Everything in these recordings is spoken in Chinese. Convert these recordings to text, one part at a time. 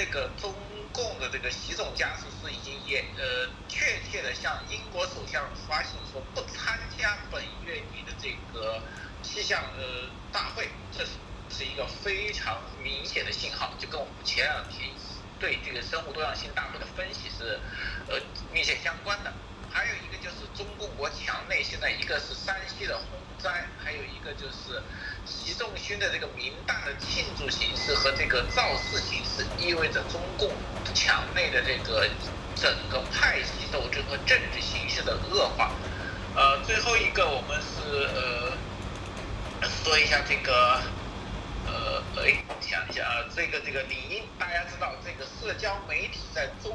这个中共的这个习总家是是已经也呃确切的向英国首相发信说不参加本月底的这个气象呃大会，这是是一个非常明显的信号，就跟我们前两天对这个生物多样性大会的分析是呃密切相关的。还有一个就是中共国墙内现在一个是山西的洪灾，还有一个就是习仲勋的这个民大的庆祝形式和这个造势形式，意味着中共墙内的这个整个派系斗争和政治形势的恶化。呃，最后一个我们是呃说一下这个呃哎想一下啊，这个这个领英大家知道这个社交媒体在中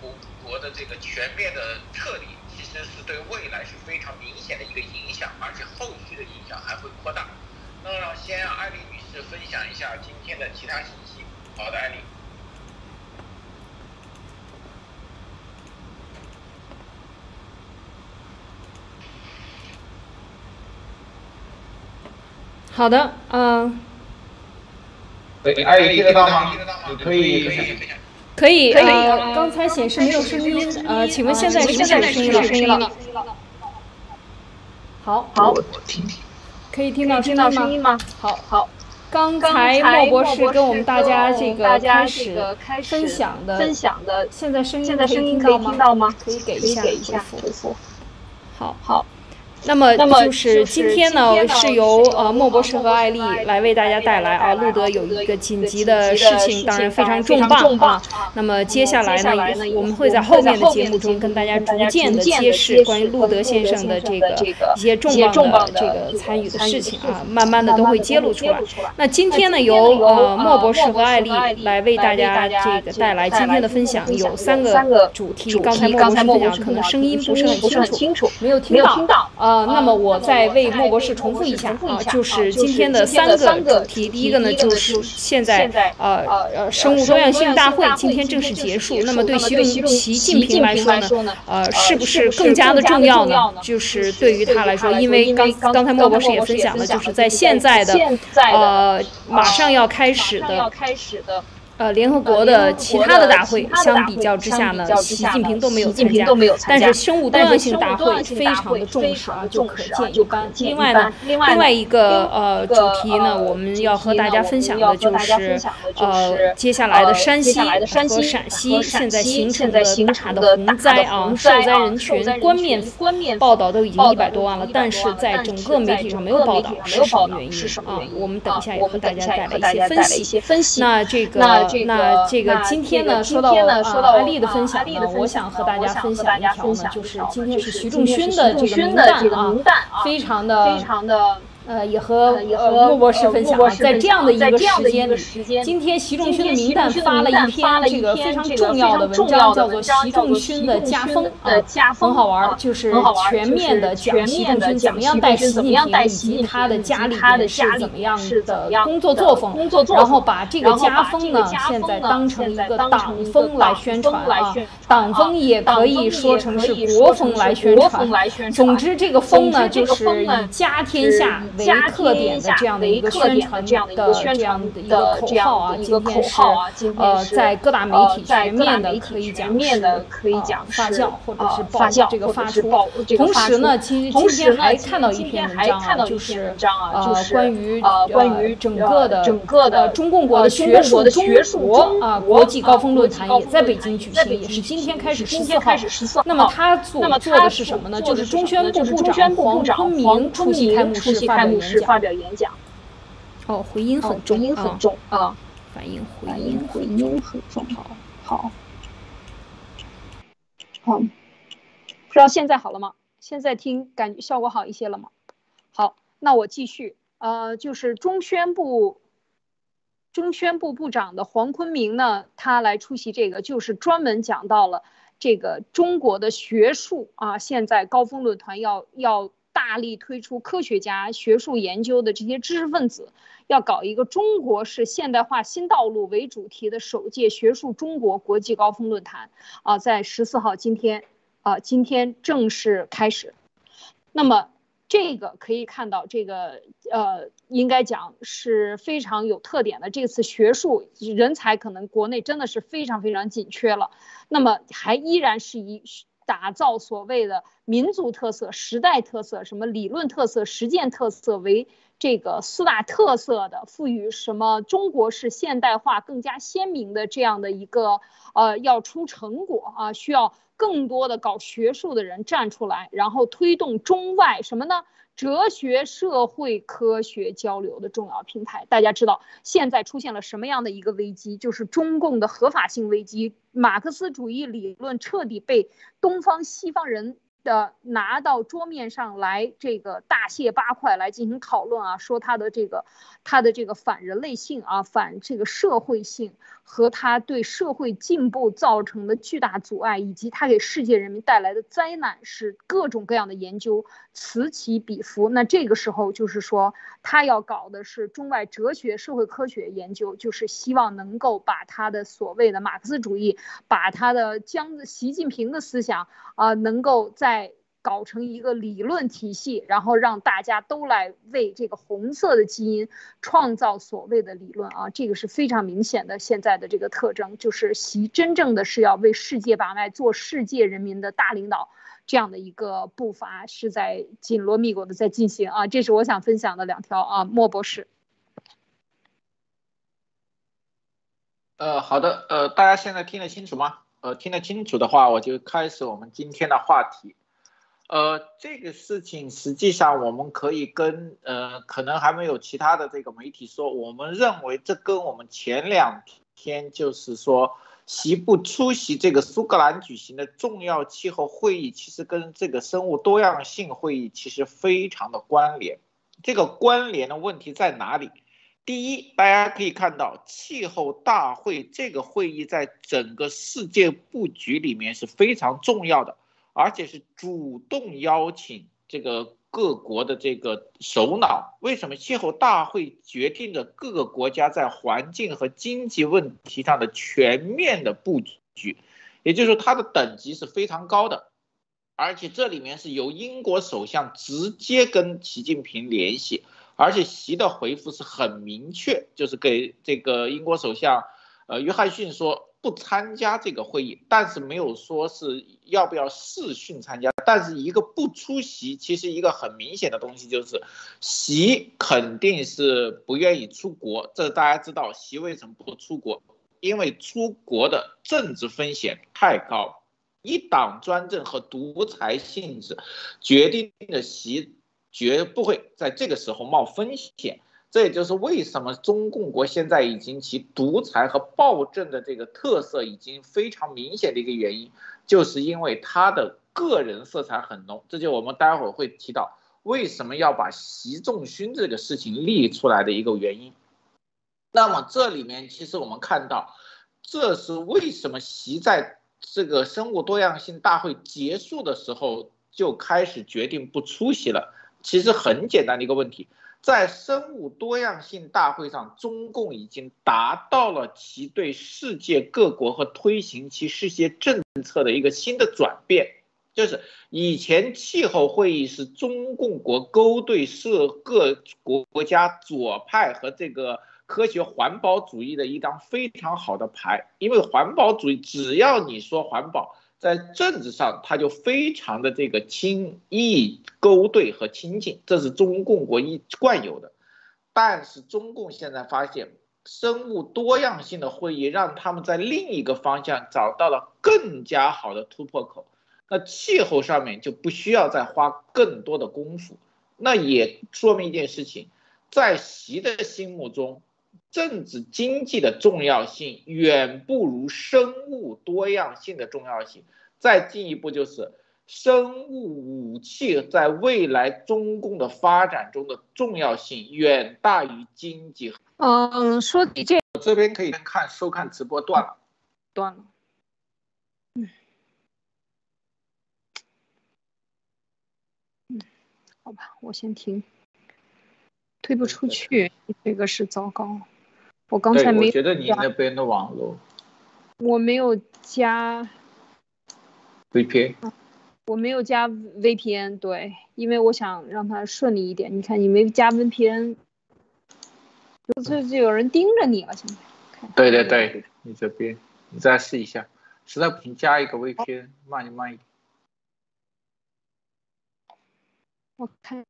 国国的这个全面的撤离。其实是对未来是非常明显的一个影响，而且后续的影响还会扩大。那让先让艾丽女士分享一下今天的其他信息。好的，艾丽。好的，嗯。喂，艾丽听得到吗？可以可以。可以，呃，刚才显示没有声音，呃，请问现在是不是有声音了？好，好，可以听到听到声音吗？好，好。刚才莫博士跟我们大家这个开始分享的，分享的，现在声音现在声音可以听到吗？可以给一下回复。好，好。那么就是今天呢，是由呃莫博士和艾丽来为大家带来啊，路德有一个紧急的事情，当然非常重磅啊。那么接下来呢，我们会在后面的节目中跟大家逐渐的揭示关于路德先生的这个一些重磅的这个参与的事情啊，慢慢的都会揭露出来。那今天呢，由呃莫博士和艾丽来为大家这个带来今天的分享，有三个主题。刚才莫博士分享可能声音不是很清楚，没有听到啊。呃，那么我再为莫博士重复一下啊，就是今天的三个主题。第一个呢，就是现在呃呃生物多样性大会今天正式结束。那么对习近习近平来说呢，呃，是不是更加的重要呢？就是对于他来说，因为刚刚才莫博士也分享了，就是在现在的呃马上要开始的。呃，联合国的其他的大会相比较之下呢，习近平都没有参加。但是生物多样性大会非常的重视啊，就可见一斑。另外呢，另外一个呃主题呢，我们要和大家分享的就是呃接下来的山西和陕西现在形成的大的洪灾啊，受灾人群冠面报道都已经一百多万了，但是在整个媒体上没有报道是什么原因啊？我们等一下也和大家带来一些分析。那这个。那这个今天呢，说到啊阿丽的分享呢，我想和大家分享一条呢，就是今天是徐仲勋的这个名单啊，非常的。呃，也和呃莫博士分享，在这样的一个时间里，今天习仲勋的名单发了一篇这个非常重要的文章，叫做《习仲勋的家风》啊，很好玩，就是全面的讲习仲勋怎么样带习近平以及他的家里边是怎么样的工作作风，然后把这个家风呢，现在当成一个党风来宣传啊，党风也可以说成是国风来宣传。总之，这个风呢，就是以家天下。为特点的这样的一个宣传的这样的一个口号啊，今天是呃在各大媒体全面的可以讲是发酵或者是报这个发出。同时呢，其实今天还看到一篇文章啊，就是呃关于关于整个的整个的中共国的学术中国啊国际高峰论坛也在北京举行，也是今天开始十四号。那么他所做的是什么呢？就是中宣部部长黄坤明出席开幕式发。开幕式发表演讲，哦，回音很重，回音很重啊，反应回音回音很重，好，好，好，不知道现在好了吗？现在听感觉效果好一些了吗？好，那我继续，呃，就是中宣部，中宣部部长的黄坤明呢，他来出席这个，就是专门讲到了这个中国的学术啊，现在高峰论坛要要。大力推出科学家、学术研究的这些知识分子，要搞一个“中国式现代化新道路”为主题的首届学术中国国际高峰论坛啊，在十四号今天啊，今天正式开始。那么，这个可以看到，这个呃，应该讲是非常有特点的。这次学术人才可能国内真的是非常非常紧缺了。那么还依然是以打造所谓的民族特色、时代特色、什么理论特色、实践特色为这个四大特色的，赋予什么中国式现代化更加鲜明的这样的一个呃要出成果啊，需要。更多的搞学术的人站出来，然后推动中外什么呢？哲学、社会科学交流的重要平台。大家知道，现在出现了什么样的一个危机？就是中共的合法性危机，马克思主义理论彻底被东方西方人。的拿到桌面上来，这个大卸八块来进行讨论啊，说他的这个，他的这个反人类性啊，反这个社会性和他对社会进步造成的巨大阻碍，以及他给世界人民带来的灾难，是各种各样的研究此起彼伏。那这个时候就是说，他要搞的是中外哲学、社会科学研究，就是希望能够把他的所谓的马克思主义，把他的江习近平的思想啊，能够在搞成一个理论体系，然后让大家都来为这个红色的基因创造所谓的理论啊，这个是非常明显的。现在的这个特征就是习真正的是要为世界把脉，做世界人民的大领导，这样的一个步伐是在紧锣密鼓的在进行啊。这是我想分享的两条啊，莫博士。呃，好的，呃，大家现在听得清楚吗？呃，听得清楚的话，我就开始我们今天的话题。呃，这个事情实际上我们可以跟呃，可能还没有其他的这个媒体说，我们认为这跟我们前两天就是说习部出席这个苏格兰举行的重要气候会议，其实跟这个生物多样性会议其实非常的关联。这个关联的问题在哪里？第一，大家可以看到气候大会这个会议在整个世界布局里面是非常重要的。而且是主动邀请这个各国的这个首脑。为什么气候大会决定着各个国家在环境和经济问题上的全面的布局？也就是说，它的等级是非常高的。而且这里面是由英国首相直接跟习近平联系，而且习的回复是很明确，就是给这个英国首相，呃，约翰逊说。不参加这个会议，但是没有说是要不要视讯参加。但是一个不出席，其实一个很明显的东西就是，习肯定是不愿意出国。这大家知道，习为什么不出国？因为出国的政治风险太高，一党专政和独裁性质决定的习绝不会在这个时候冒风险。这也就是为什么中共国现在已经其独裁和暴政的这个特色已经非常明显的一个原因，就是因为他的个人色彩很浓。这就我们待会儿会提到为什么要把习仲勋这个事情立出来的一个原因。那么这里面其实我们看到，这是为什么习在这个生物多样性大会结束的时候就开始决定不出席了。其实很简单的一个问题。在生物多样性大会上，中共已经达到了其对世界各国和推行其世界政策的一个新的转变，就是以前气候会议是中共国勾兑社各国国家左派和这个科学环保主义的一张非常好的牌，因为环保主义只要你说环保。在政治上，他就非常的这个轻易勾兑和亲近，这是中共国一贯有的。但是中共现在发现，生物多样性的会议让他们在另一个方向找到了更加好的突破口。那气候上面就不需要再花更多的功夫。那也说明一件事情，在习的心目中。政治经济的重要性远不如生物多样性的重要性。再进一步就是，生物武器在未来中共的发展中的重要性远大于经济。嗯，说你这我这边可以看收看直播断了，断了。嗯，嗯，好吧，我先听。推不出去，这个是糟糕。我刚才没。我觉得你那边的网络。我没有加。VPN。我没有加 VPN，对，因为我想让它顺利一点。你看，你没加 VPN，就这就有人盯着你了，现在。对对对，你这边，你再试一下，实在不行加一个 VPN，慢一慢一点。我看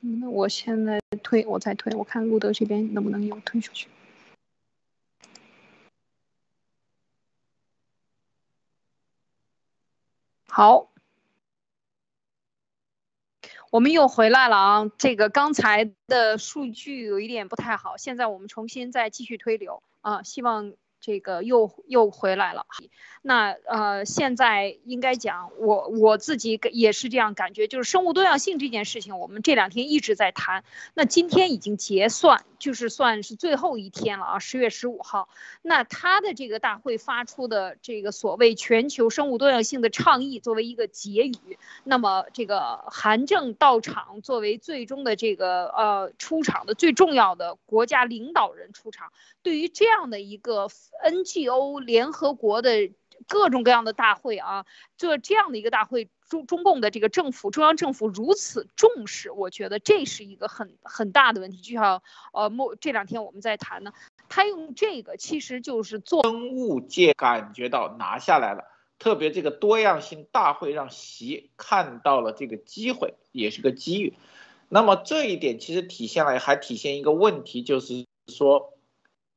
那我现在推，我再推，我看路德这边能不能有推出去。好，我们又回来了啊！这个刚才的数据有一点不太好，现在我们重新再继续推流啊，希望。这个又又回来了，那呃，现在应该讲，我我自己也是这样感觉，就是生物多样性这件事情，我们这两天一直在谈。那今天已经结算，就是算是最后一天了啊，十月十五号。那他的这个大会发出的这个所谓全球生物多样性的倡议，作为一个结语，那么这个韩正到场，作为最终的这个呃出场的最重要的国家领导人出场，对于这样的一个。NGO 联合国的各种各样的大会啊，做这样的一个大会，中中共的这个政府中央政府如此重视，我觉得这是一个很很大的问题。就像呃，莫这两天我们在谈呢，他用这个其实就是做生物界感觉到拿下来了，特别这个多样性大会让习看到了这个机会，也是个机遇。那么这一点其实体现了，还体现一个问题，就是说。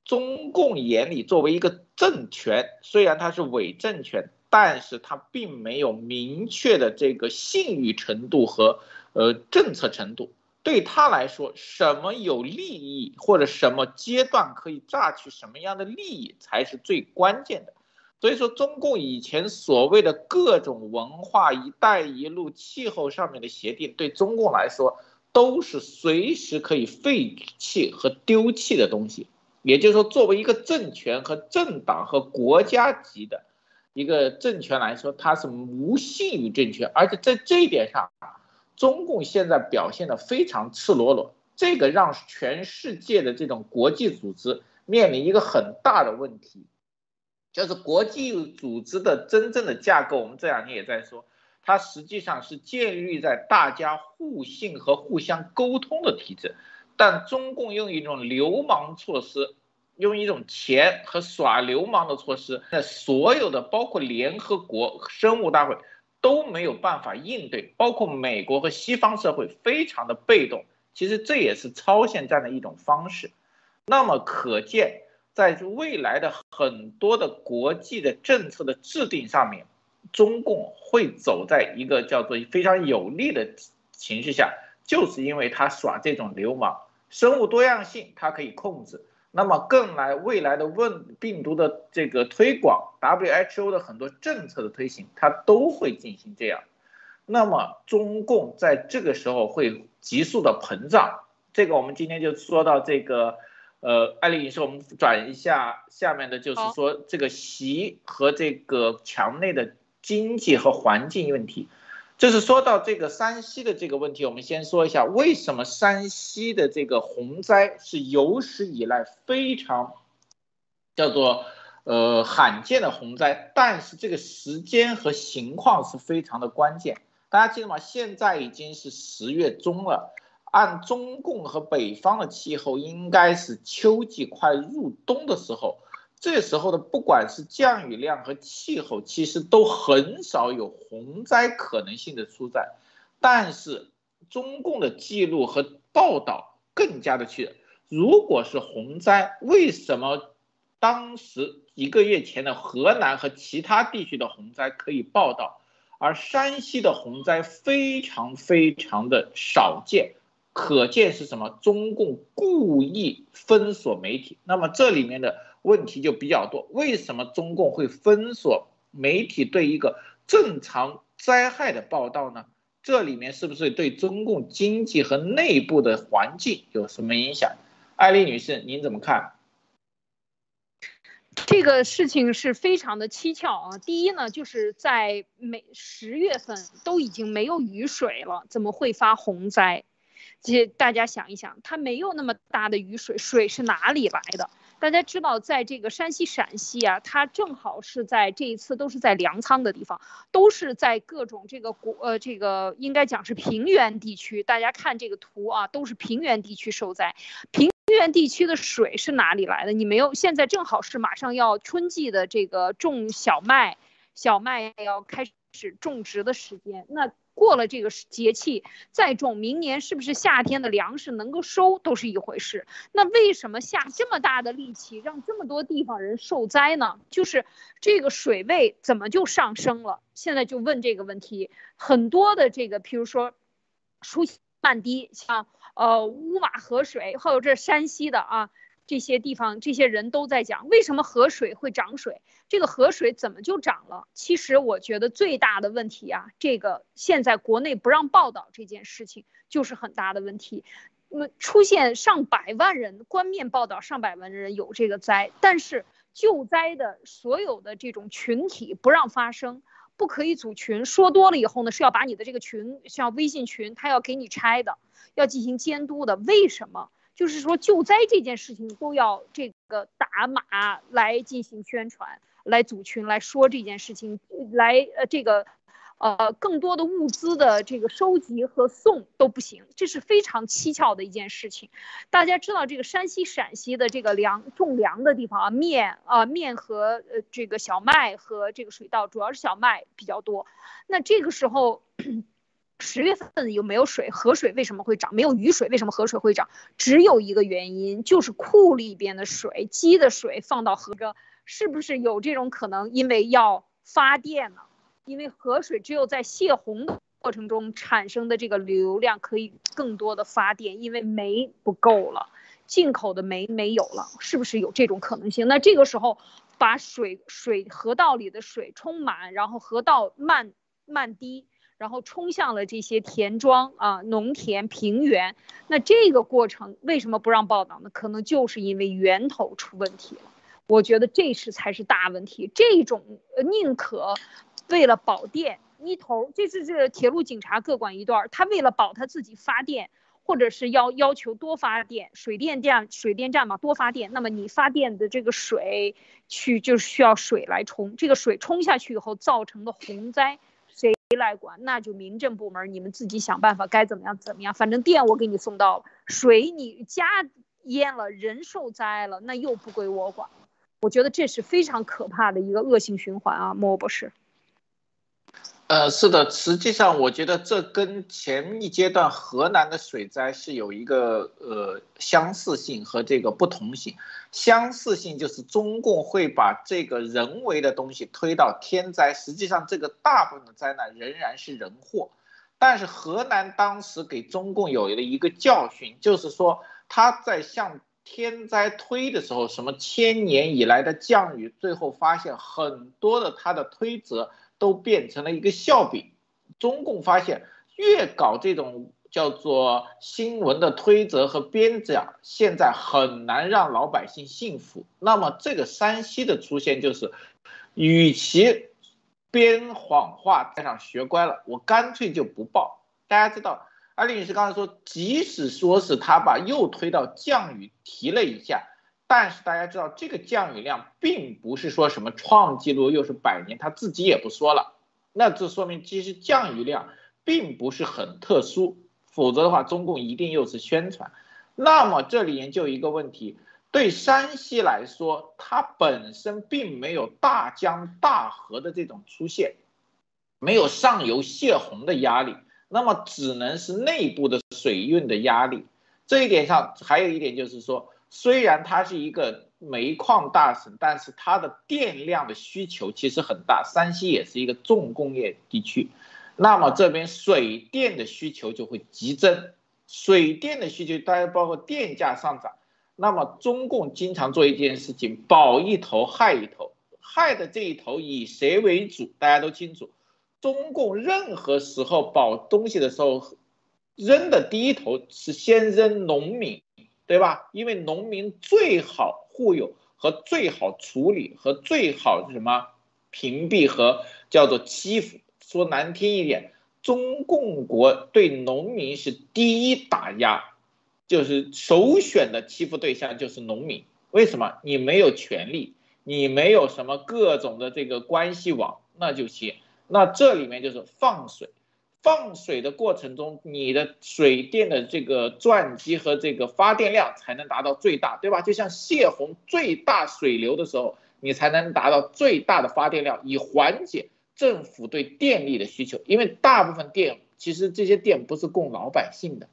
中共眼里，作为一个政权，虽然它是伪政权，但是它并没有明确的这个信誉程度和呃政策程度。对他来说，什么有利益，或者什么阶段可以榨取什么样的利益，才是最关键的。所以说，中共以前所谓的各种文化、一带一路、气候上面的协定，对中共来说都是随时可以废弃和丢弃的东西。也就是说，作为一个政权和政党和国家级的一个政权来说，它是无信誉政权，而且在这一点上，中共现在表现的非常赤裸裸，这个让全世界的这种国际组织面临一个很大的问题，就是国际组织的真正的架构，我们这两天也在说，它实际上是建立在大家互信和互相沟通的体制。但中共用一种流氓措施，用一种钱和耍流氓的措施，那所有的包括联合国生物大会都没有办法应对，包括美国和西方社会非常的被动。其实这也是超限战的一种方式。那么可见，在未来的很多的国际的政策的制定上面，中共会走在一个叫做非常有利的情绪下。就是因为他耍这种流氓，生物多样性它可以控制，那么更来未来的问病毒的这个推广，WHO 的很多政策的推行，它都会进行这样。那么中共在这个时候会急速的膨胀，这个我们今天就说到这个，呃，艾丽女士，我们转一下下面的就是说这个习和这个墙内的经济和环境问题。就是说到这个山西的这个问题，我们先说一下为什么山西的这个洪灾是有史以来非常叫做呃罕见的洪灾，但是这个时间和情况是非常的关键。大家记得吗？现在已经是十月中了，按中共和北方的气候，应该是秋季快入冬的时候。这时候的不管是降雨量和气候，其实都很少有洪灾可能性的出在，但是中共的记录和报道更加的确。如果是洪灾，为什么当时一个月前的河南和其他地区的洪灾可以报道，而山西的洪灾非常非常的少见？可见是什么？中共故意封锁媒体。那么这里面的。问题就比较多，为什么中共会封锁媒体对一个正常灾害的报道呢？这里面是不是对中共经济和内部的环境有什么影响？艾丽女士，您怎么看？这个事情是非常的蹊跷啊！第一呢，就是在每十月份都已经没有雨水了，怎么会发洪灾？这大家想一想，它没有那么大的雨水，水是哪里来的？大家知道，在这个山西、陕西啊，它正好是在这一次都是在粮仓的地方，都是在各种这个国呃这个应该讲是平原地区。大家看这个图啊，都是平原地区受灾。平原地区的水是哪里来的？你没有，现在正好是马上要春季的这个种小麦，小麦要开始种植的时间。那过了这个节气再种，明年是不是夏天的粮食能够收都是一回事。那为什么下这么大的力气让这么多地方人受灾呢？就是这个水位怎么就上升了？现在就问这个问题，很多的这个，譬如说，疏漫堤，像呃乌马河水，还有这山西的啊。这些地方，这些人都在讲，为什么河水会涨水？这个河水怎么就涨了？其实我觉得最大的问题啊，这个现在国内不让报道这件事情，就是很大的问题。那出现上百万人官面报道，上百万人有这个灾，但是救灾的所有的这种群体不让发声，不可以组群，说多了以后呢，是要把你的这个群，像微信群，他要给你拆的，要进行监督的。为什么？就是说救灾这件事情都要这个打码来进行宣传，来组群来说这件事情，来呃这个，呃更多的物资的这个收集和送都不行，这是非常蹊跷的一件事情。大家知道这个山西陕西的这个粮种粮的地方啊，面啊面和呃这个小麦和这个水稻，主要是小麦比较多。那这个时候。十月份有没有水？河水为什么会涨？没有雨水，为什么河水会涨？只有一个原因，就是库里边的水积的水放到河中，是不是有这种可能？因为要发电呢？因为河水只有在泄洪的过程中产生的这个流量可以更多的发电，因为煤不够了，进口的煤没有了，是不是有这种可能性？那这个时候把水水河道里的水充满，然后河道漫漫堤。然后冲向了这些田庄啊、农田、平原，那这个过程为什么不让报道呢？可能就是因为源头出问题了。我觉得这是才是大问题。这种宁可为了保电一头，这是这铁路警察各管一段，他为了保他自己发电，或者是要要求多发电，水电站水电站嘛多发电，那么你发电的这个水去就是需要水来冲，这个水冲下去以后造成的洪灾。谁来管？那就民政部门，你们自己想办法，该怎么样怎么样。反正电我给你送到了，水你家淹了，人受灾了，那又不归我管。我觉得这是非常可怕的一个恶性循环啊，莫博士。呃，是的，实际上我觉得这跟前一阶段河南的水灾是有一个呃相似性和这个不同性。相似性就是中共会把这个人为的东西推到天灾，实际上这个大部分的灾难仍然是人祸。但是河南当时给中共有了一个教训，就是说他在向天灾推的时候，什么千年以来的降雨，最后发现很多的他的推责。都变成了一个笑柄。中共发现，越搞这种叫做新闻的推责和编讲，现在很难让老百姓信服。那么，这个山西的出现就是，与其编谎话加上学乖了，我干脆就不报。大家知道，安利女士刚才说，即使说是他把又推到降雨提了一下。但是大家知道，这个降雨量并不是说什么创纪录，又是百年，他自己也不说了。那这说明其实降雨量并不是很特殊，否则的话，中共一定又是宣传。那么这里研究一个问题，对山西来说，它本身并没有大江大河的这种出现，没有上游泄洪的压力，那么只能是内部的水运的压力。这一点上还有一点就是说。虽然它是一个煤矿大省，但是它的电量的需求其实很大。山西也是一个重工业地区，那么这边水电的需求就会激增。水电的需求，大家包括电价上涨。那么中共经常做一件事情，保一头害一头，害的这一头以谁为主？大家都清楚，中共任何时候保东西的时候，扔的第一头是先扔农民。对吧？因为农民最好忽悠和最好处理和最好什么屏蔽和叫做欺负。说难听一点，中共国对农民是第一打压，就是首选的欺负对象就是农民。为什么？你没有权利，你没有什么各种的这个关系网，那就行。那这里面就是放水，放水的过程中，你的水电的这个转机和这个发电量才能达到最大，对吧？就像泄洪最大水流的时候，你才能达到最大的发电量，以缓解政府对电力的需求。因为大部分电其实这些电不是供老百姓的，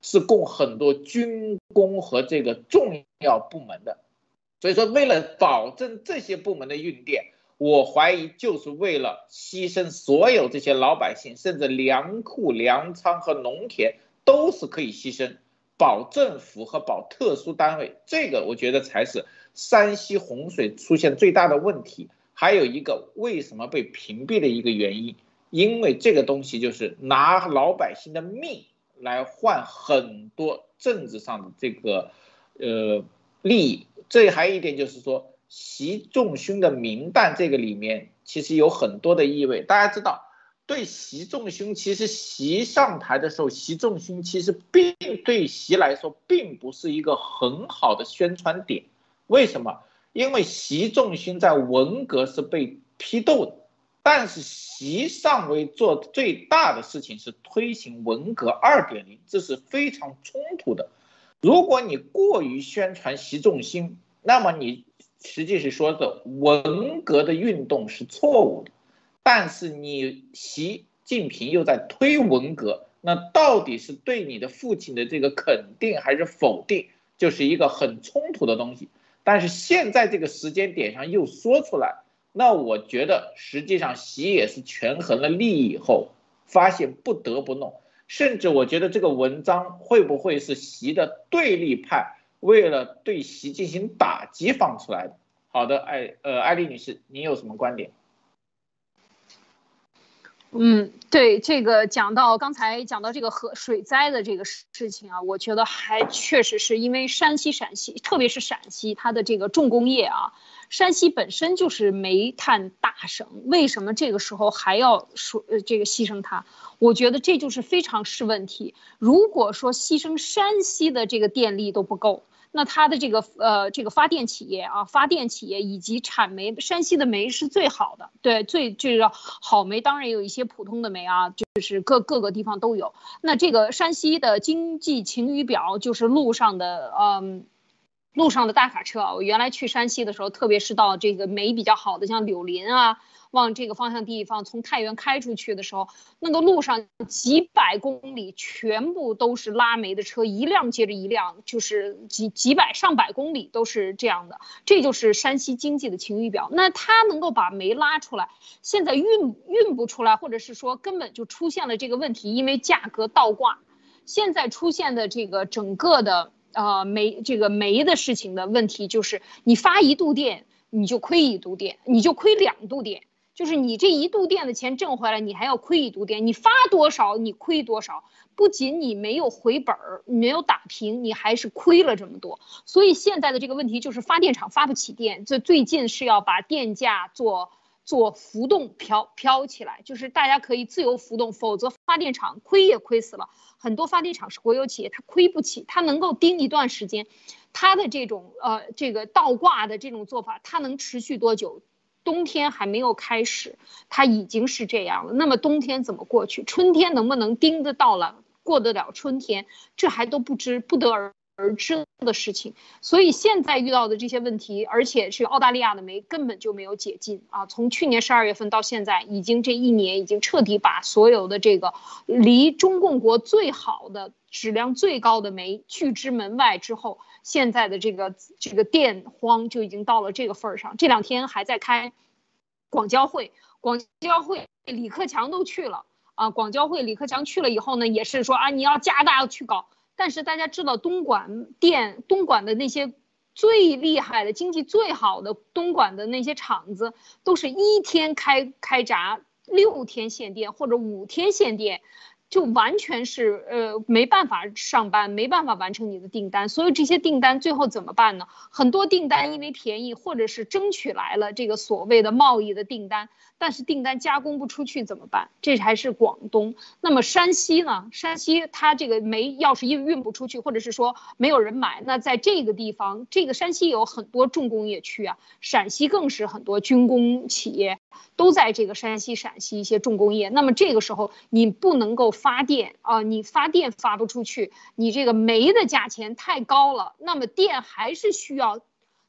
是供很多军工和这个重要部门的。所以说，为了保证这些部门的运电，我怀疑就是为了牺牲所有这些老百姓，甚至粮库、粮仓和农田都是可以牺牲，保政府和保特殊单位，这个我觉得才是山西洪水出现最大的问题。还有一个为什么被屏蔽的一个原因，因为这个东西就是拿老百姓的命来换很多政治上的这个呃利益。这还有一点就是说，习仲勋的名单这个里面其实有很多的意味。大家知道，对习仲勋，其实习上台的时候，习仲勋其实并对习来说并不是一个很好的宣传点。为什么？因为习仲勋在文革是被批斗的，但是习上位做最大的事情是推行文革二点零，这是非常冲突的。如果你过于宣传习仲勋，那么你实际是说的文革的运动是错误的，但是你习近平又在推文革，那到底是对你的父亲的这个肯定还是否定，就是一个很冲突的东西。但是现在这个时间点上又说出来，那我觉得实际上习也是权衡了利益以后，发现不得不弄。甚至我觉得这个文章会不会是习的对立派为了对习进行打击放出来的？好的，艾呃艾丽女士，您有什么观点？嗯，对这个讲到刚才讲到这个河水灾的这个事情啊，我觉得还确实是因为山西、陕西，特别是陕西，它的这个重工业啊。山西本身就是煤炭大省，为什么这个时候还要说呃这个牺牲它？我觉得这就是非常是问题。如果说牺牲山西的这个电力都不够，那它的这个呃这个发电企业啊，发电企业以及产煤，山西的煤是最好的，对，最这个好煤，当然有一些普通的煤啊，就是各各个地方都有。那这个山西的经济晴雨表就是路上的嗯。路上的大卡车，我原来去山西的时候，特别是到这个煤比较好的，像柳林啊，往这个方向地方从太原开出去的时候，那个路上几百公里全部都是拉煤的车，一辆接着一辆，就是几几百上百公里都是这样的。这就是山西经济的晴雨表。那它能够把煤拉出来，现在运运不出来，或者是说根本就出现了这个问题，因为价格倒挂，现在出现的这个整个的。呃，煤这个煤的事情的问题就是，你发一度电，你就亏一度电，你就亏两度电，就是你这一度电的钱挣回来，你还要亏一度电，你发多少你亏多少，不仅你没有回本儿，没有打平，你还是亏了这么多。所以现在的这个问题就是发电厂发不起电，这最近是要把电价做。做浮动飘飘起来，就是大家可以自由浮动，否则发电厂亏也亏死了。很多发电厂是国有企业，它亏不起，它能够盯一段时间，它的这种呃这个倒挂的这种做法，它能持续多久？冬天还没有开始，它已经是这样了。那么冬天怎么过去？春天能不能盯得到了，过得了春天？这还都不知，不得而。而知的事情，所以现在遇到的这些问题，而且是澳大利亚的煤根本就没有解禁啊！从去年十二月份到现在，已经这一年已经彻底把所有的这个离中共国最好的、质量最高的煤拒之门外之后，现在的这个这个电荒就已经到了这个份儿上。这两天还在开广交会，广交会李克强都去了啊！广交会李克强去了以后呢，也是说啊，你要加大要去搞。但是大家知道，东莞电东莞的那些最厉害的、经济最好的东莞的那些厂子，都是一天开开闸，六天限电或者五天限电，就完全是呃没办法上班，没办法完成你的订单，所以这些订单最后怎么办呢？很多订单因为便宜，或者是争取来了这个所谓的贸易的订单，但是订单加工不出去怎么办？这还是广东。那么山西呢？山西它这个煤要是运运不出去，或者是说没有人买，那在这个地方，这个山西有很多重工业区啊，陕西更是很多军工企业。都在这个山西、陕西一些重工业，那么这个时候你不能够发电啊，你发电发不出去，你这个煤的价钱太高了，那么电还是需要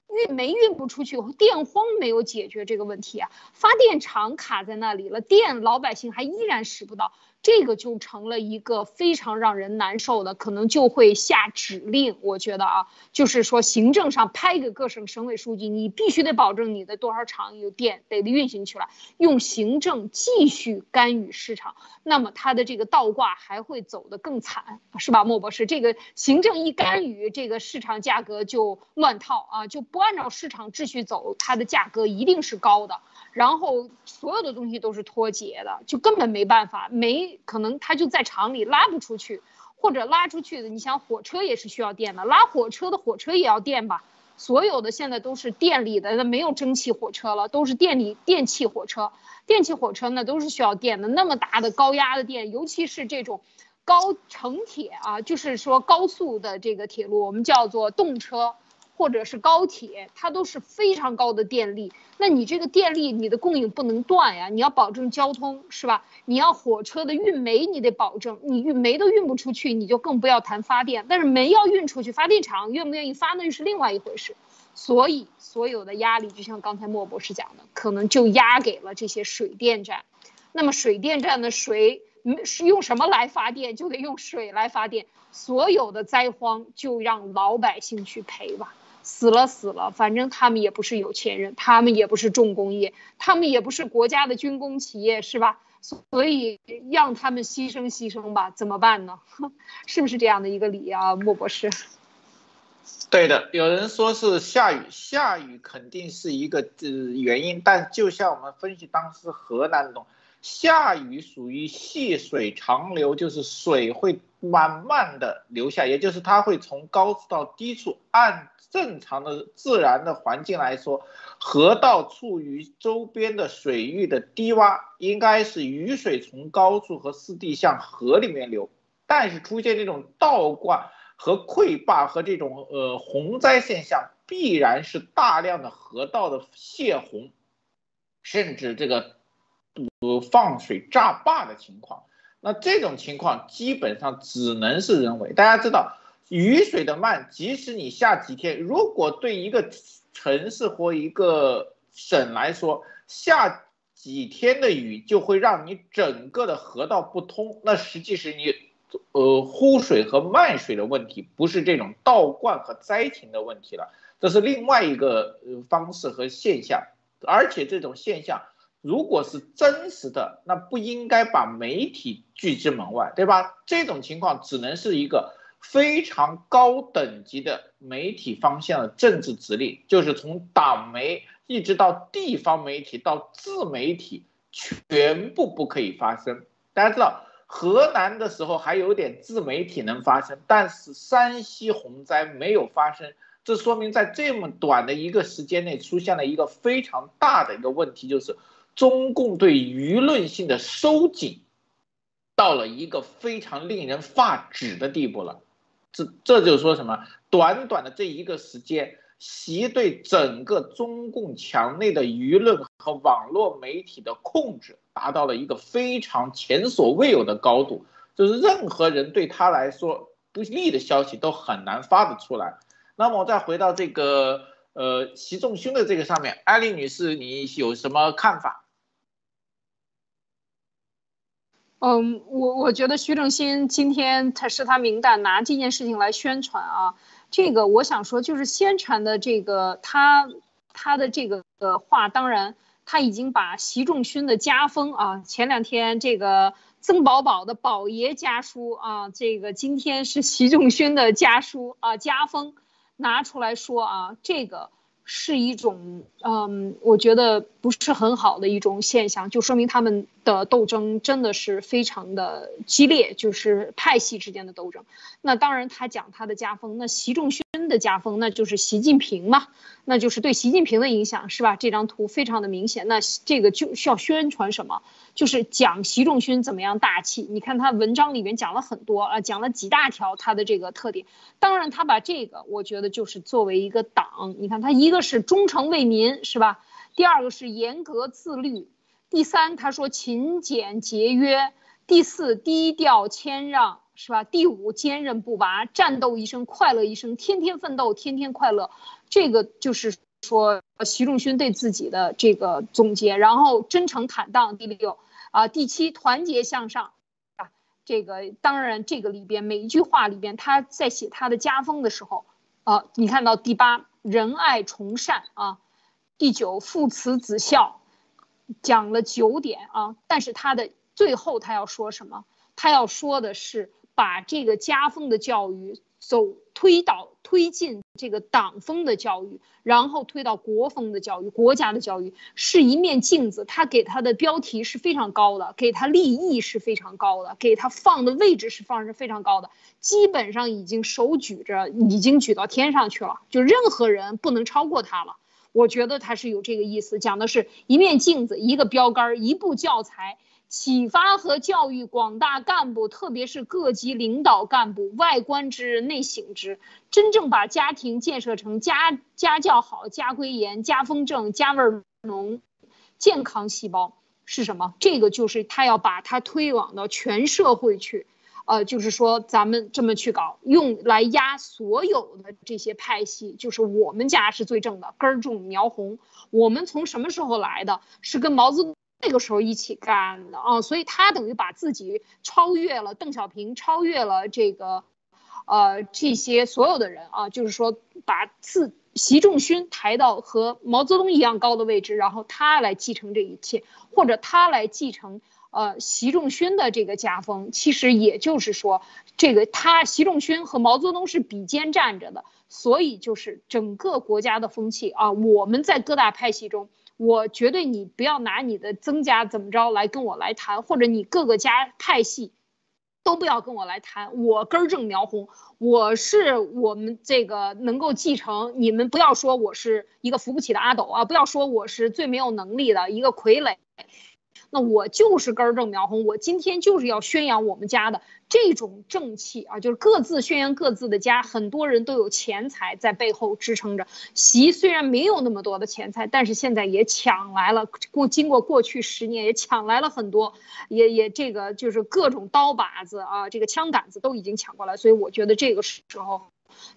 运煤运不出去，电荒没有解决这个问题啊，发电厂卡在那里了，电老百姓还依然使不到。这个就成了一个非常让人难受的，可能就会下指令。我觉得啊，就是说行政上拍给各省省委书记，你必须得保证你的多少厂有电得运行起来，用行政继续干预市场，那么它的这个倒挂还会走得更惨，是吧，莫博士？这个行政一干预，这个市场价格就乱套啊，就不按照市场秩序走，它的价格一定是高的。然后所有的东西都是脱节的，就根本没办法，没可能它就在厂里拉不出去，或者拉出去的，你想火车也是需要电的，拉火车的火车也要电吧？所有的现在都是电力的，那没有蒸汽火车了，都是电力电气火车，电气火车呢都是需要电的，那么大的高压的电，尤其是这种高城铁啊，就是说高速的这个铁路，我们叫做动车。或者是高铁，它都是非常高的电力。那你这个电力，你的供应不能断呀，你要保证交通，是吧？你要火车的运煤，你得保证，你运煤都运不出去，你就更不要谈发电。但是煤要运出去，发电厂愿不愿意发，那是另外一回事。所以，所有的压力，就像刚才莫博士讲的，可能就压给了这些水电站。那么，水电站的水嗯是用什么来发电，就得用水来发电。所有的灾荒就让老百姓去赔吧。死了死了，反正他们也不是有钱人，他们也不是重工业，他们也不是国家的军工企业，是吧？所以让他们牺牲牺牲吧，怎么办呢？是不是这样的一个理啊，莫博士？对的，有人说是下雨，下雨肯定是一个呃原因，但就像我们分析当时河南那种。下雨属于细水长流，就是水会慢慢的流下，也就是它会从高处到低处。按正常的自然的环境来说，河道处于周边的水域的低洼，应该是雨水从高处和湿地向河里面流。但是出现这种倒灌和溃坝和这种呃洪灾现象，必然是大量的河道的泄洪，甚至这个。呃，放水炸坝的情况，那这种情况基本上只能是人为。大家知道，雨水的慢，即使你下几天，如果对一个城市或一个省来说，下几天的雨就会让你整个的河道不通，那实际是你呃忽水和漫水的问题，不是这种倒灌和灾情的问题了，这是另外一个方式和现象，而且这种现象。如果是真实的，那不应该把媒体拒之门外，对吧？这种情况只能是一个非常高等级的媒体方向的政治指令，就是从党媒一直到地方媒体到自媒体，全部不可以发生。大家知道，河南的时候还有点自媒体能发生，但是山西洪灾没有发生，这说明在这么短的一个时间内出现了一个非常大的一个问题，就是。中共对舆论性的收紧，到了一个非常令人发指的地步了。这这就是说什么？短短的这一个时间，习对整个中共墙内的舆论和网络媒体的控制，达到了一个非常前所未有的高度。就是任何人对他来说不利的消息都很难发得出来。那么我再回到这个呃习仲勋的这个上面，艾丽女士，你有什么看法？嗯，我我觉得徐正新今天他是他明旦拿这件事情来宣传啊，这个我想说就是宣传的这个他他的这个的话，当然他已经把习仲勋的家风啊，前两天这个曾宝宝的宝爷家书啊，这个今天是习仲勋的家书啊家风拿出来说啊，这个是一种，嗯，我觉得不是很好的一种现象，就说明他们的斗争真的是非常的激烈，就是派系之间的斗争。那当然，他讲他的家风，那习仲勋真的家风，那就是习近平嘛，那就是对习近平的影响，是吧？这张图非常的明显。那这个就需要宣传什么？就是讲习仲勋怎么样大气。你看他文章里面讲了很多啊，讲了几大条他的这个特点。当然，他把这个，我觉得就是作为一个党，你看他。一个是忠诚为民，是吧？第二个是严格自律，第三他说勤俭节约，第四低调谦让，是吧？第五坚韧不拔，战斗一生快乐一生，天天奋斗天天快乐，这个就是说习仲勋对自己的这个总结。然后真诚坦荡，第六啊，第七团结向上啊，这个当然这个里边每一句话里边他在写他的家风的时候啊，你看到第八。仁爱崇善啊，第九父慈子孝，讲了九点啊，但是他的最后他要说什么？他要说的是把这个家风的教育走推导推进这个党风的教育，然后推到国风的教育，国家的教育是一面镜子。他给他的标题是非常高的，给他立意是非常高的，给他放的位置是放是非常高的。基本上已经手举着，已经举到天上去了，就任何人不能超过他了。我觉得他是有这个意思，讲的是一面镜子，一个标杆，一部教材，启发和教育广大干部，特别是各级领导干部，外观之内省之，真正把家庭建设成家家教好、家规严、家风正、家味浓、健康细胞是什么？这个就是他要把它推广到全社会去。呃，就是说咱们这么去搞，用来压所有的这些派系，就是我们家是最正的，根儿重苗红。我们从什么时候来的？是跟毛泽东那个时候一起干的啊，所以他等于把自己超越了邓小平，超越了这个，呃，这些所有的人啊，就是说把自习仲勋抬到和毛泽东一样高的位置，然后他来继承这一切，或者他来继承。呃，习仲勋的这个家风，其实也就是说，这个他习仲勋和毛泽东是比肩站着的，所以就是整个国家的风气啊。我们在各大派系中，我绝对你不要拿你的曾家怎么着来跟我来谈，或者你各个家派系都不要跟我来谈。我根正苗红，我是我们这个能够继承。你们不要说我是一个扶不起的阿斗啊，不要说我是最没有能力的一个傀儡。那我就是根正苗红，我今天就是要宣扬我们家的这种正气啊，就是各自宣扬各自的家，很多人都有钱财在背后支撑着。习虽然没有那么多的钱财，但是现在也抢来了，过经过过去十年也抢来了很多，也也这个就是各种刀把子啊，这个枪杆子都已经抢过来，所以我觉得这个时候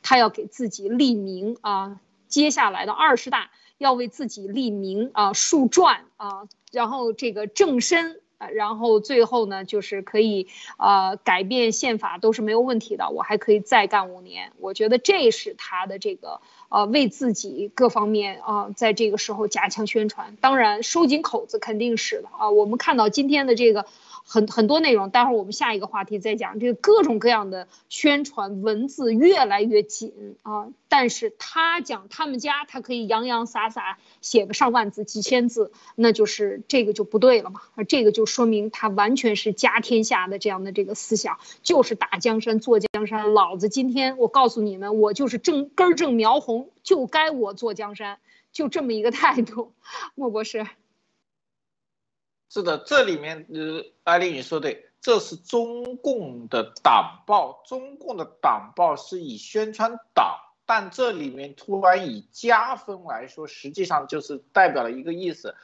他要给自己立名啊，接下来的二十大。要为自己立名啊，树传啊，然后这个正身，然后最后呢，就是可以呃改变宪法都是没有问题的，我还可以再干五年。我觉得这是他的这个呃为自己各方面啊，在这个时候加强宣传。当然收紧口子肯定是的啊。我们看到今天的这个。很很多内容，待会儿我们下一个话题再讲。这个各种各样的宣传文字越来越紧啊，但是他讲他们家，他可以洋洋洒洒写个上万字、几千字，那就是这个就不对了嘛。这个就说明他完全是家天下的这样的这个思想，就是打江山、坐江山。老子今天我告诉你们，我就是正根正苗红，就该我坐江山，就这么一个态度。莫博士。是的，这里面呃，艾丽你说对，这是中共的党报，中共的党报是以宣传党，但这里面突然以加分来说，实际上就是代表了一个意思，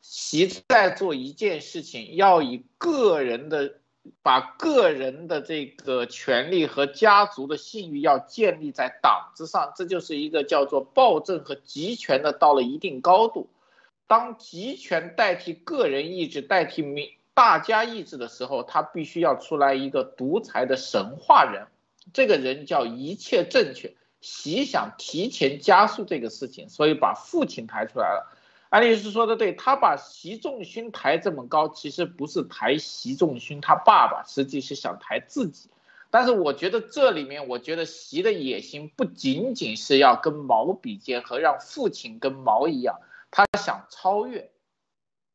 习在做一件事情，要以个人的，把个人的这个权利和家族的信誉要建立在党之上，这就是一个叫做暴政和集权的到了一定高度。当集权代替个人意志、代替民大家意志的时候，他必须要出来一个独裁的神话人，这个人叫一切正确。习想提前加速这个事情，所以把父亲抬出来了。安律师说的对，他把习仲勋抬这么高，其实不是抬习仲勋他爸爸，实际是想抬自己。但是我觉得这里面，我觉得习的野心不仅仅是要跟毛比肩和让父亲跟毛一样，他想超越。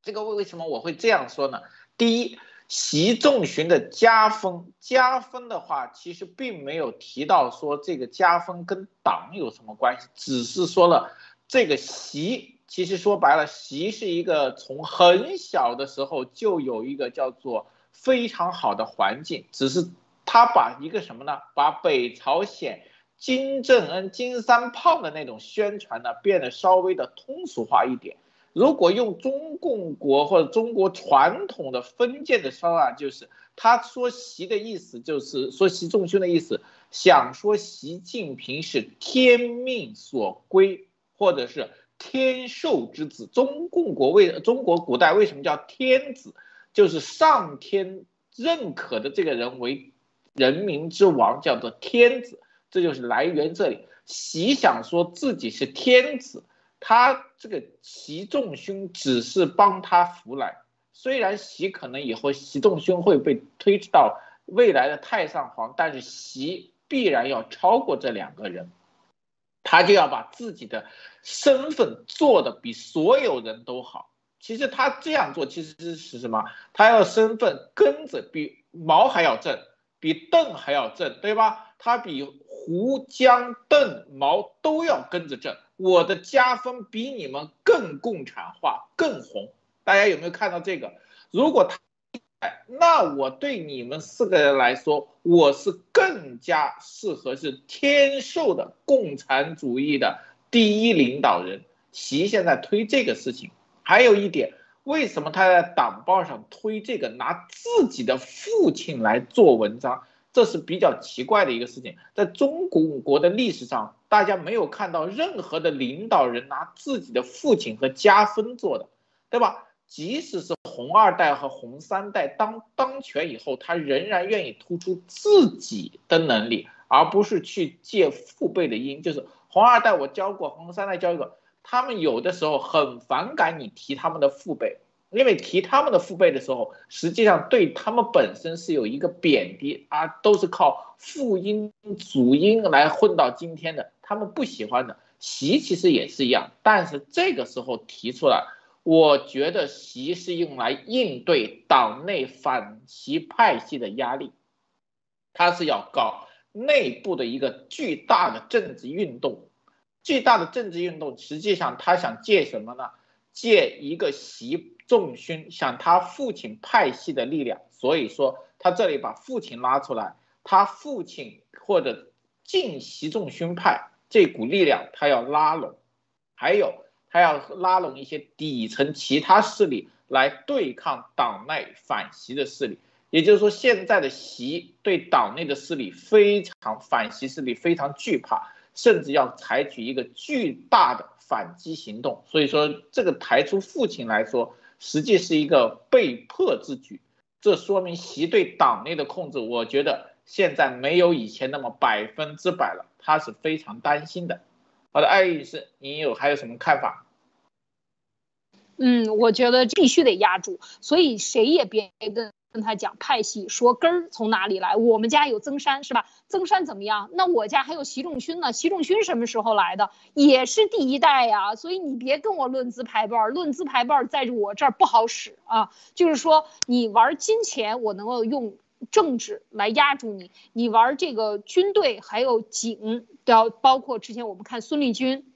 这个为为什么我会这样说呢？第一，习仲勋的加分，加分的话，其实并没有提到说这个加分跟党有什么关系，只是说了这个习。其实说白了，习是一个从很小的时候就有一个叫做非常好的环境，只是他把一个什么呢？把北朝鲜金正恩金三胖的那种宣传呢，变得稍微的通俗化一点。如果用中共国或者中国传统的封建的说法，就是他说习的意思，就是说习仲勋的意思，想说习近平是天命所归，或者是。天授之子，中共国为中国古代为什么叫天子？就是上天认可的这个人为人民之王，叫做天子，这就是来源这里。习想说自己是天子，他这个习仲勋只是帮他扶来。虽然习可能以后习仲勋会被推到未来的太上皇，但是习必然要超过这两个人。他就要把自己的身份做的比所有人都好。其实他这样做其实是什么？他要身份跟着比毛还要正，比邓还要正，对吧？他比胡江邓毛都要跟着正。我的加分比你们更共产化、更红。大家有没有看到这个？如果他。那我对你们四个人来说，我是更加适合是天授的共产主义的第一领导人。习现在推这个事情，还有一点，为什么他在党报上推这个，拿自己的父亲来做文章，这是比较奇怪的一个事情。在中国的历史上，大家没有看到任何的领导人拿自己的父亲和家分做的，对吧？即使是红二代和红三代当当权以后，他仍然愿意突出自己的能力，而不是去借父辈的因。就是红二代我教过，红三代教过，他们有的时候很反感你提他们的父辈，因为提他们的父辈的时候，实际上对他们本身是有一个贬低啊，都是靠父因祖因来混到今天的，他们不喜欢的。习其实也是一样，但是这个时候提出来。我觉得习是用来应对党内反习派系的压力，他是要搞内部的一个巨大的政治运动，巨大的政治运动，实际上他想借什么呢？借一个习重勋想他父亲派系的力量，所以说他这里把父亲拉出来，他父亲或者进习仲勋派这股力量，他要拉拢，还有。他要拉拢一些底层其他势力来对抗党内反习的势力，也就是说，现在的习对党内的势力非常反习势力非常惧怕，甚至要采取一个巨大的反击行动。所以说，这个抬出父亲来说，实际是一个被迫之举。这说明习对党内的控制，我觉得现在没有以前那么百分之百了，他是非常担心的。好的，艾律师，你有还有什么看法？嗯，我觉得必须得压住，所以谁也别跟跟他讲派系，说根儿从哪里来。我们家有曾山是吧？曾山怎么样？那我家还有习仲勋呢。习仲勋什么时候来的？也是第一代呀。所以你别跟我论资排辈儿，论资排辈儿在我这儿不好使啊。就是说你玩金钱，我能够用政治来压住你；你玩这个军队，还有警。都要包括之前我们看孙立军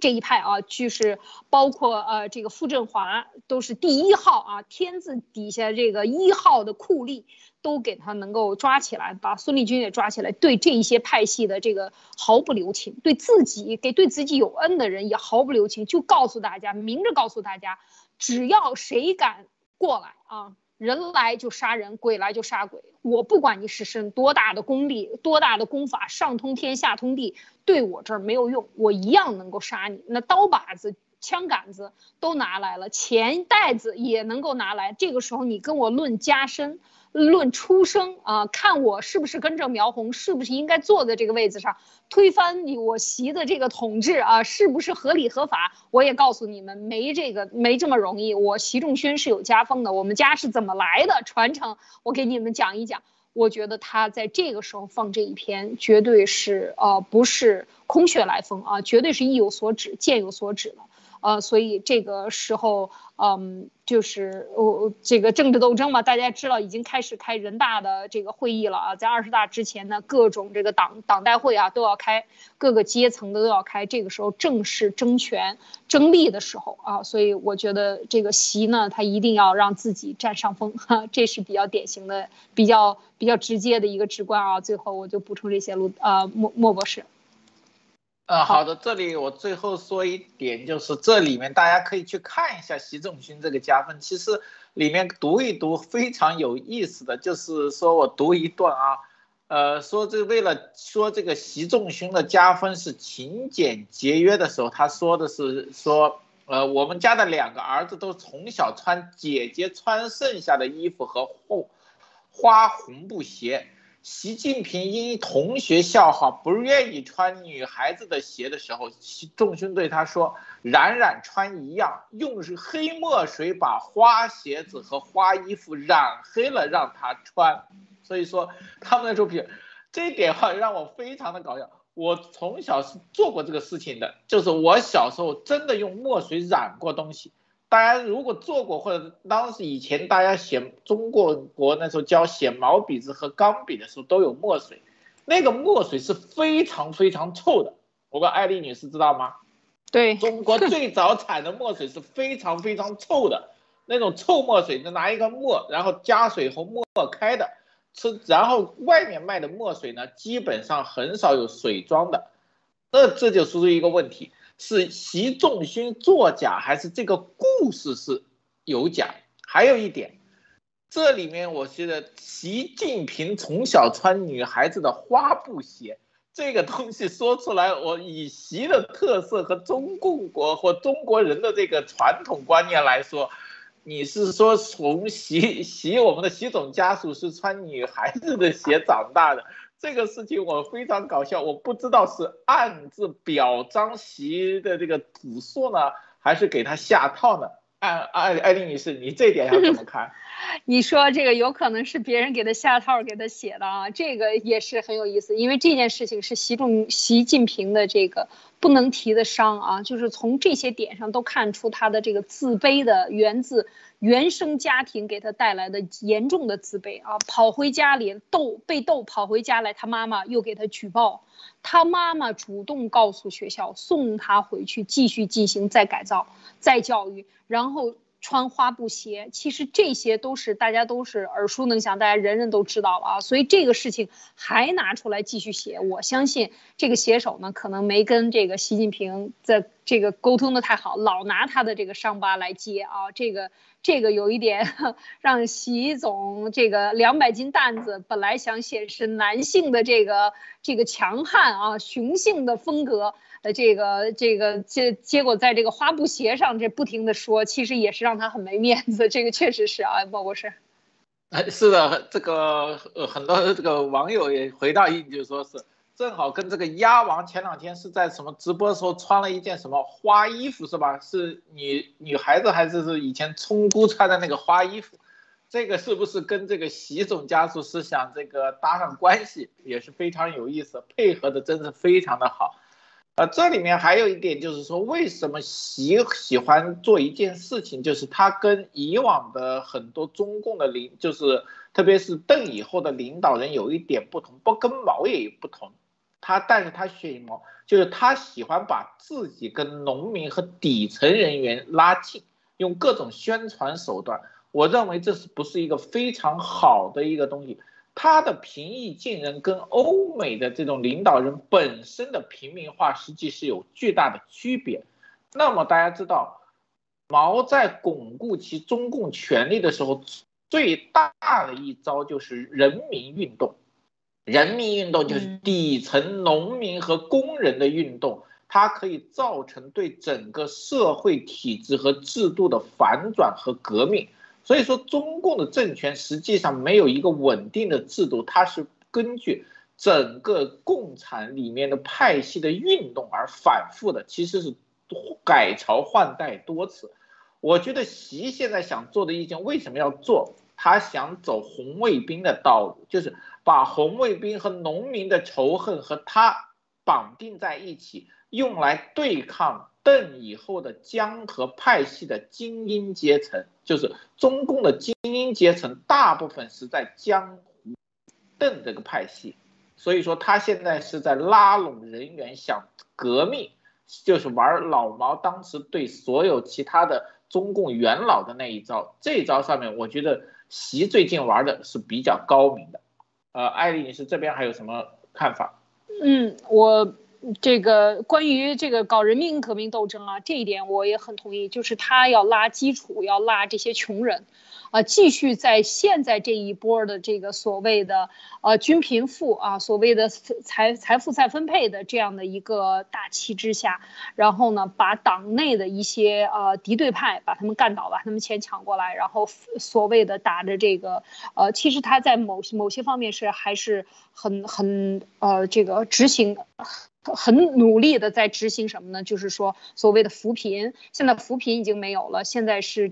这一派啊，就是包括呃这个傅振华都是第一号啊，天字底下这个一号的酷吏都给他能够抓起来，把孙立军也抓起来，对这一些派系的这个毫不留情，对自己给对自己有恩的人也毫不留情，就告诉大家，明着告诉大家，只要谁敢过来啊。人来就杀人，鬼来就杀鬼。我不管你是身多大的功力，多大的功法，上通天下通地，对我这儿没有用，我一样能够杀你。那刀把子、枪杆子都拿来了，钱袋子也能够拿来。这个时候你跟我论加身。论出生啊，看我是不是跟着苗红，是不是应该坐在这个位子上，推翻你我习的这个统治啊，是不是合理合法？我也告诉你们，没这个没这么容易。我习仲勋是有家风的，我们家是怎么来的传承？我给你们讲一讲。我觉得他在这个时候放这一篇，绝对是呃不是空穴来风啊，绝对是意有所指、箭有所指了。呃，所以这个时候，嗯，就是我这个政治斗争嘛，大家知道已经开始开人大的这个会议了啊，在二十大之前呢，各种这个党党代会啊都要开，各个阶层的都要开，这个时候正是争权争利的时候啊，所以我觉得这个习呢，他一定要让自己占上风，哈，这是比较典型的、比较比较直接的一个直观啊。最后我就补充这些，路呃，莫莫博士。嗯，好的，这里我最后说一点，就是这里面大家可以去看一下习仲勋这个加分，其实里面读一读非常有意思的就是说我读一段啊，呃，说这为了说这个习仲勋的加分是勤俭节约的时候，他说的是说，呃，我们家的两个儿子都从小穿姐姐穿剩下的衣服和红花红布鞋。习近平因同学笑话不愿意穿女孩子的鞋的时候，习仲勋对他说：“冉冉穿一样，用是黑墨水把花鞋子和花衣服染黑了，让他穿。”所以说他们的作品，这一点话让我非常的搞笑。我从小是做过这个事情的，就是我小时候真的用墨水染过东西。大家如果做过，或者当时以前大家写中国国那时候教写毛笔字和钢笔的时候都有墨水，那个墨水是非常非常臭的。我问艾丽女士知道吗？对，中国最早产的墨水是非常非常臭的，那种臭墨水，就拿一个墨，然后加水和墨开的，是然后外面卖的墨水呢，基本上很少有水装的，那这就属于一个问题。是习仲勋作假，还是这个故故事是有假？还有一点，这里面我觉得习近平从小穿女孩子的花布鞋，这个东西说出来，我以习的特色和中共国或中国人的这个传统观念来说，你是说从习习我们的习总家属是穿女孩子的鞋长大的？这个事情我非常搞笑，我不知道是暗自表彰习的这个朴素呢，还是给他下套呢？艾艾艾丽女士，你这点要怎么看？你说这个有可能是别人给他下套给他写的啊，这个也是很有意思，因为这件事情是习仲习近平的这个不能提的伤啊，就是从这些点上都看出他的这个自卑的源自。原生家庭给他带来的严重的自卑啊，跑回家里逗被逗，跑回家来，他妈妈又给他举报，他妈妈主动告诉学校送他回去继续进行再改造、再教育，然后。穿花布鞋，其实这些都是大家都是耳熟能详，大家人人都知道了啊。所以这个事情还拿出来继续写，我相信这个写手呢，可能没跟这个习近平在这个沟通的太好，老拿他的这个伤疤来接啊。这个这个有一点 让习总这个两百斤担子，本来想显示男性的这个这个强悍啊雄性的风格。呃，这个这个结结果在这个花布鞋上这不停的说，其实也是让他很没面子。这个确实是啊，莫博士。哎，是的，这个呃很多这个网友也回答应，就说是正好跟这个鸭王前两天是在什么直播的时候穿了一件什么花衣服是吧？是女女孩子还是是以前聪姑穿的那个花衣服？这个是不是跟这个习总家属思想这个搭上关系，也是非常有意思，配合的真是非常的好。呃，这里面还有一点就是说，为什么习喜欢做一件事情，就是他跟以往的很多中共的领，就是特别是邓以后的领导人有一点不同，不跟毛也有不同。他但是他选毛，就是他喜欢把自己跟农民和底层人员拉近，用各种宣传手段。我认为这是不是一个非常好的一个东西？他的平易近人跟欧美的这种领导人本身的平民化，实际是有巨大的区别。那么大家知道，毛在巩固其中共权力的时候，最大的一招就是人民运动。人民运动就是底层农民和工人的运动，它可以造成对整个社会体制和制度的反转和革命。所以说，中共的政权实际上没有一个稳定的制度，它是根据整个共产里面的派系的运动而反复的，其实是改朝换代多次。我觉得习现在想做的意见，为什么要做？他想走红卫兵的道路，就是把红卫兵和农民的仇恨和他绑定在一起，用来对抗邓以后的江河派系的精英阶层，就是中共的精英阶层，大部分是在江湖邓这个派系，所以说他现在是在拉拢人员，想革命，就是玩老毛当时对所有其他的中共元老的那一招，这一招上面，我觉得。习最近玩的是比较高明的，呃，艾丽女士这边还有什么看法？嗯，我这个关于这个搞人民革命斗争啊，这一点我也很同意，就是他要拉基础，要拉这些穷人。啊，继续在现在这一波的这个所谓的呃均贫富啊，所谓的财财富再分配的这样的一个大旗之下，然后呢，把党内的一些呃敌对派把他们干倒，把他们钱抢过来，然后所谓的打着这个呃，其实他在某某些方面是还是很很呃这个执行很努力的在执行什么呢？就是说所谓的扶贫，现在扶贫已经没有了，现在是。